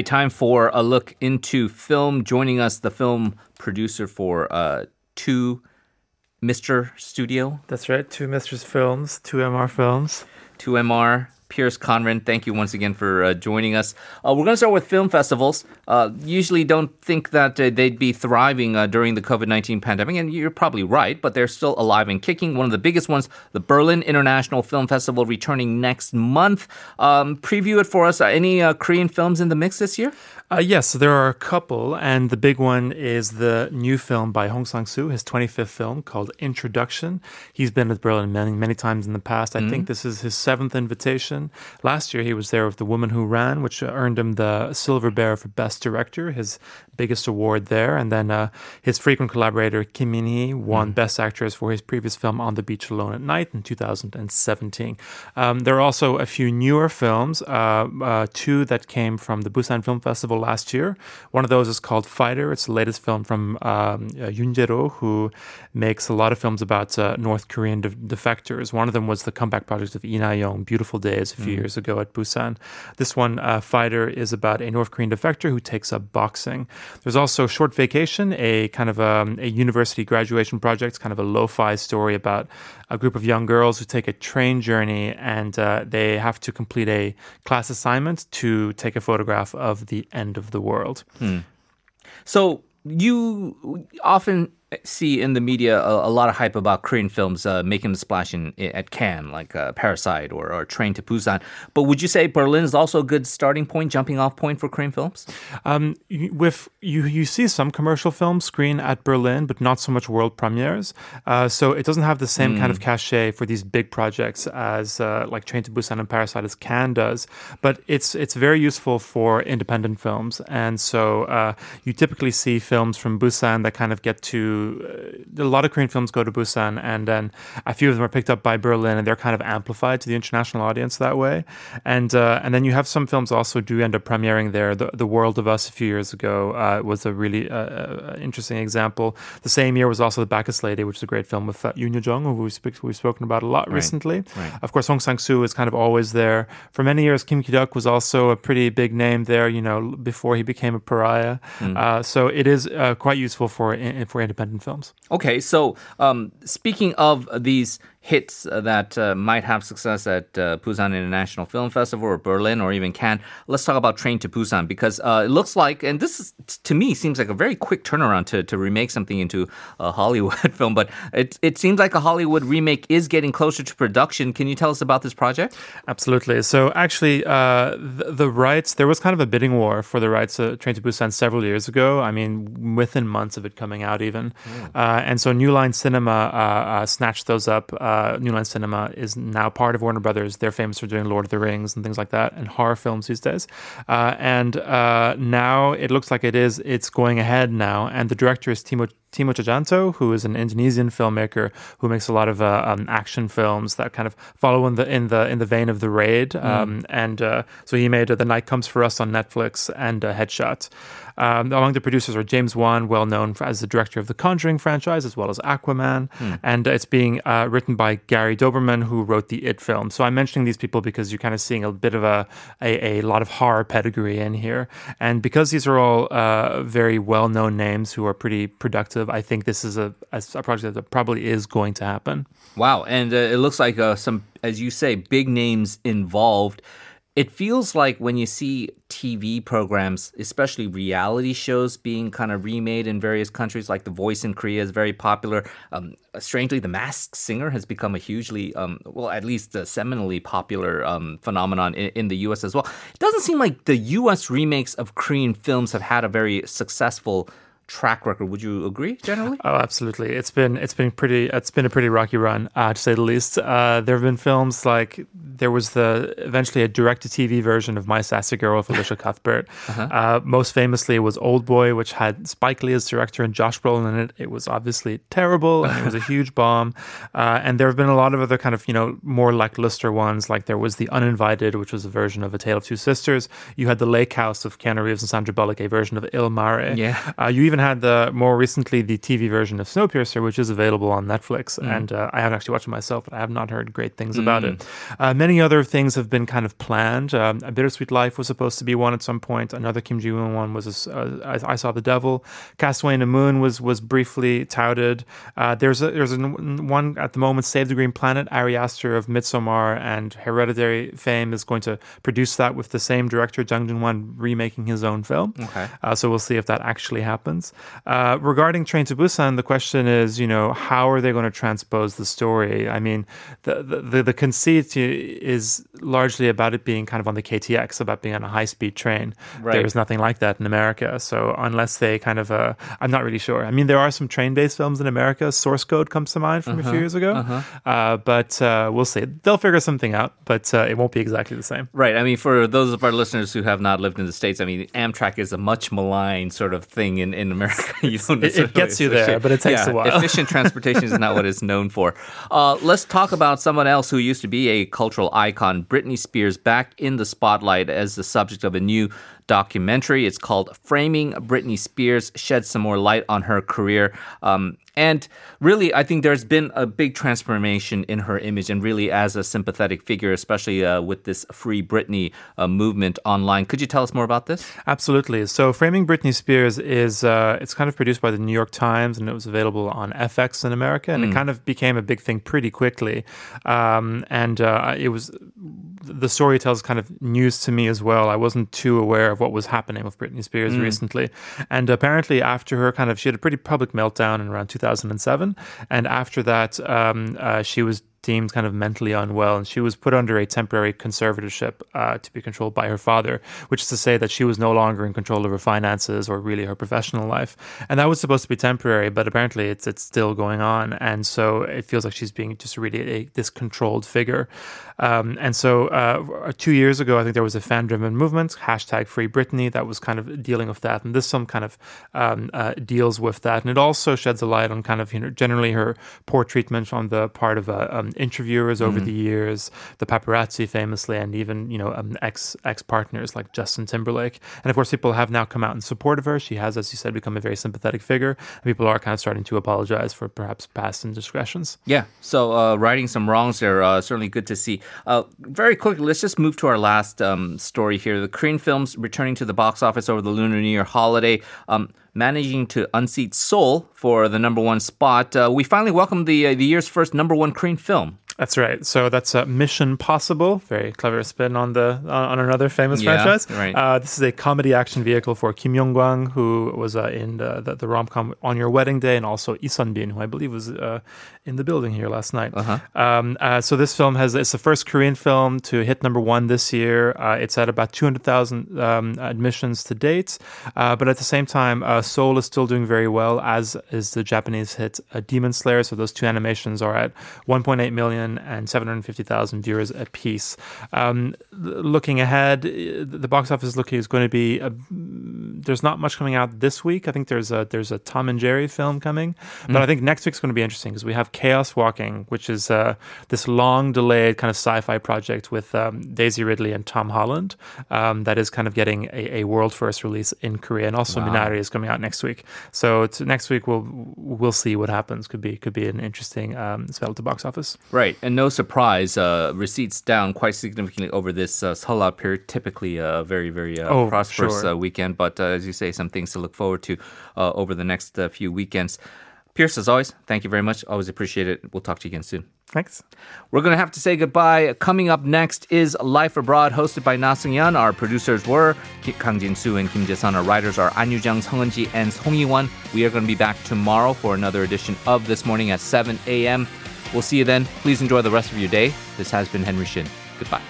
Right, time for a look into film. Joining us, the film producer for uh, two Mr. Studio, That's right. Two Mistress Films, two MR Films. 2MR. Pierce Conran, thank you once again for uh, joining us. Uh, we're going to start with film festivals. Uh, usually don't think that uh, they'd be thriving uh, during the COVID 19 pandemic, and you're probably right, but they're still alive and kicking. One of the biggest ones, the Berlin International Film Festival, returning next month. Um, preview it for us. Uh, any Korean films in the mix this year? Uh, yes, there are a couple, and the big one is the new film by Hong Sang-soo, his 25th film called Introduction. He's been with Berlin many, many times in the past. I mm think this is his seventh invitation. Last year, he was there with The Woman Who Ran, which earned him the Silver Bear for Best Director, his biggest award there. And then uh, his frequent collaborator, Kim Min-hee, won mm Best Actress for his previous film On the Beach Alone at Night in 2017. Um, there are also a few newer films, uh, uh two that came from the Busan Film Festival last year. One of those is called Fighter. It's the latest film from um, uh, Yoon Jae-ro, who makes a lot of films about uh, North Korean de- defectors. One of them was the comeback project of Lee Na-young, Beautiful Days, a few mm. years ago at Busan. This one, uh, Fighter, is about a North Korean defector who takes up boxing. There's also Short Vacation, a kind of a, um, a university graduation project, kind of a lo-fi story about a group of young girls who take a train journey and uh, they have to complete a class assignment to take a photograph of the end of the world. Hmm. So you often see in the media a, a, lot of hype about Korean films uh, making a splash in, at Cannes, like uh, Parasite or, or, Train to Busan. But would you say Berlin is also a good starting point, jumping off point for Korean films? Um, with you, you see some commercial films screen at Berlin, but not so much world premieres. Uh, so it doesn't have the same mm. kind of hmm. cachet for these big projects as uh, like Train to Busan and Parasite as Cannes does. But it's it's very useful for independent films, and so uh, you typically see films from Busan that kind of get to uh, a lot of Korean films go to Busan, and then a few of them are picked up by Berlin, and they're kind of amplified to the international audience that way. And uh, and then you have some films also do end up premiering there. The, the World of Us a few years ago uh, was a really uh, uh interesting example. The same year was also The Bacchus Lady, which is a great film with uh, Yoon Jung, who we've, sp- we've spoken about a lot right. recently. Right. Of course, Hong Sang-soo is kind of always there. For many years, Kim Ki-duk was also a pretty big name there. You know, before he became a pariah. Mm. so it is quite useful for for independent independent films. Okay, so um, speaking of these hits that uh, might have success at uh, Busan International Film Festival or Berlin or even Cannes. Let's talk about Train to Busan because uh, it looks like, and this is, to me seems like a very quick turnaround to, to remake something into a Hollywood film, but it, it seems like a Hollywood remake is getting closer to production. Can you tell us about this project? Absolutely. So actually, uh, the, the, rights, there was kind of a bidding war for the rights of Train to Busan several years ago. I mean, within months of it coming out even. Mm. and so New Line Cinema uh, snatched those up uh, New Line Cinema is now part of Warner Brothers. They're famous for doing Lord of the Rings and things like that, and horror films these days. Uh, and uh, now it looks like it is. It's going ahead now, and the director is Timo Timo Tjahjanto, who is an Indonesian filmmaker who makes a lot of uh, um, action films that kind of follow in the in the in the vein of The Raid. Mm. Um, and uh, so he made uh, The Night Comes for Us on Netflix and uh, Headshot. Um, among the producers are James Wan, well known for, as the director of the Conjuring franchise, as well as Aquaman. Mm. And it's being uh, written by Gary Dauberman, who wrote the It film. So I'm mentioning these people because you're kind of seeing a bit of a, a, a lot of horror pedigree in here. And because these are all uh, very well known names who are pretty productive I think this is a, a project that probably is going to happen. Wow. And uh, it looks like uh, some, as you say, big names involved. It feels like when you see TV programs, especially reality shows, being kind of remade in various countries, like The Voice in Korea is very popular. Um, strangely, The Masked Singer has become a hugely, um, well, at least a seminally popular um, phenomenon in, in, the US as well. It doesn't seem like the US remakes of Korean films have had a very successful track record. Would you agree generally? Oh, absolutely. It's been it's been pretty it's been a pretty rocky run uh, to say the least. Uh, there have been films like there was the eventually a direct to TV version of My Sassy Girl with Elisha Cuthbert. Uh-huh. Uh, most famously it was Old Boy, which had Spike Lee as director and Josh Brolin in it. It was obviously terrible and it was a huge bomb. Uh, and there have been a lot of other kind of you know more lackluster ones. Like there was The Uninvited, which was a version of A Tale of Two Sisters. You had The Lake House of Keanu Reeves and Sandra Bullock, a version of Il Mare. Yeah. Uh, you even had the more recently the TV version of Snowpiercer, which is available on Netflix, Mm. and uh, I haven't actually watched it myself, but I have not heard great things about it. Uh, many other things have been kind of planned. Um, a Bittersweet Life was supposed to be one at some point. Another Kim Ji Woon one was uh, I, I Saw the Devil. Castaway in the Moon was was briefly touted. Uh, there's a, there's a, one at the moment, Save the Green Planet. Ari Aster of Midsommar and Hereditary fame is going to produce that with the same director, Jang Joon-hwan, remaking his own film. Okay. Uh, so we'll see if that actually happens. Uh, regarding Train to Busan, the question is, you know, how are they going to transpose the story? I mean, the the, the, the conceit is largely about it being kind of on the KTX, about being on a high speed train. Right. There is nothing like that in America. So unless they kind of, uh, I'm not really sure. I mean, there are some train based films in America. Source Code comes to mind from a few years ago. Uh, but uh, we'll see. They'll figure something out, but uh, it won't be exactly the same. Right. I mean, for those of our listeners who have not lived in the States, I mean, Amtrak is a much maligned sort of thing in, in America. You don't It- it gets you there, but it takes Yeah, a while. Efficient transportation is not what it's known for. Uh, let's talk about someone else who used to be a cultural icon, Britney Spears, back in the spotlight as the subject of a new documentary. It's called Framing Britney Spears, sheds some more light on her career. Um, and really, I think there's been a big transformation in her image and really as a sympathetic figure, especially uh, with this Free Britney uh, movement online. Could you tell us more about this? Absolutely. So, Framing Britney Spears is uh, it's kind of produced by the New York Times, and it was available on FX in America, and it kind of became a big thing pretty quickly. Um, and uh, it was the story tells kind of news to me as well. I wasn't too aware of what was happening with Britney Spears recently, and apparently after her kind of she had a pretty public meltdown in around 2007, and after that um, uh, she was deemed kind of mentally unwell, and she was put under a temporary conservatorship uh, to be controlled by her father, which is to say that she was no longer in control of her finances or really her professional life. And that was supposed to be temporary, but apparently it's it's still going on, and so it feels like she's being just really a, this controlled figure. Um, and so uh, two years ago, I think there was a fan-driven movement, hashtag Free Britney, that was kind of dealing with that, and this some kind of um, uh, deals with that, and it also sheds a light on kind of you know generally her poor treatment on the part of a um, interviewers over the years, the paparazzi famously, and even you know um, ex ex partners like Justin Timberlake. And of course, people have now come out in support of her. She has, as you said, become a very sympathetic figure. And people are kind of starting to apologize for perhaps past indiscretions. Yeah, so uh, righting some wrongs there, uh, certainly good to see. Uh, very quickly, let's just move to our last um, story here. The Korean films returning to the box office over the Lunar New Year holiday, um, managing to unseat Seoul for the number one spot. Uh, we finally welcomed the uh, the year's first number one Korean film. That's right. So that's uh, Mission Possible. Very clever spin on the on, another famous Yeah, franchise. right. Uh, this is a comedy action vehicle for Kim Yong Kwang, who was uh, in the, the, the rom com On Your Wedding Day, and also Lee Sun Bin, who I believe was uh, in the building here last night. Uh-huh. Um, uh, so this film has it's the first Korean film to hit number one this year. Uh, it's at about two hundred thousand um, admissions to date, uh, but at the same time, uh, Seoul is still doing very well, as is the Japanese hit uh, Demon Slayer. So those two animations are at one point eight million and seven hundred fifty thousand viewers apiece. Um, looking ahead, uh, the box office looking is going to be. A, there's not much coming out this week. I think there's a there's a Tom and Jerry film coming, but I think next week's going to be interesting because we have Chaos Walking, which is uh, this long delayed kind of sci-fi project with um, Daisy Ridley and Tom Holland um, that is kind of getting a, a world first release in Korea, and also Minari is coming out next week. So it's, next week we'll we'll see what happens. Could be could be an interesting um, spell at the box office. Right, and no surprise, uh, receipts down quite significantly over this uh, period. Typically, a very, very uh, Oh, prosperous sure. uh, weekend, but uh, as you say, some things to look forward to uh, over the next uh, few weekends. Pierce, as always, thank you very much. Always appreciate it. We'll talk to you again soon. Thanks. We're going to have to say goodbye. Coming up next is Life Abroad, hosted by Na Seung-yeon. Our producers were Kang Jin-soo and Kim Jae-sun. Our writers are An Yu-jung, Sung Eun-ji, and Song Yi-won. We are going to be back tomorrow for another edition of This Morning at 7 a.m. We'll see you then. Please enjoy the rest of your day. This has been Henry Shin. Goodbye.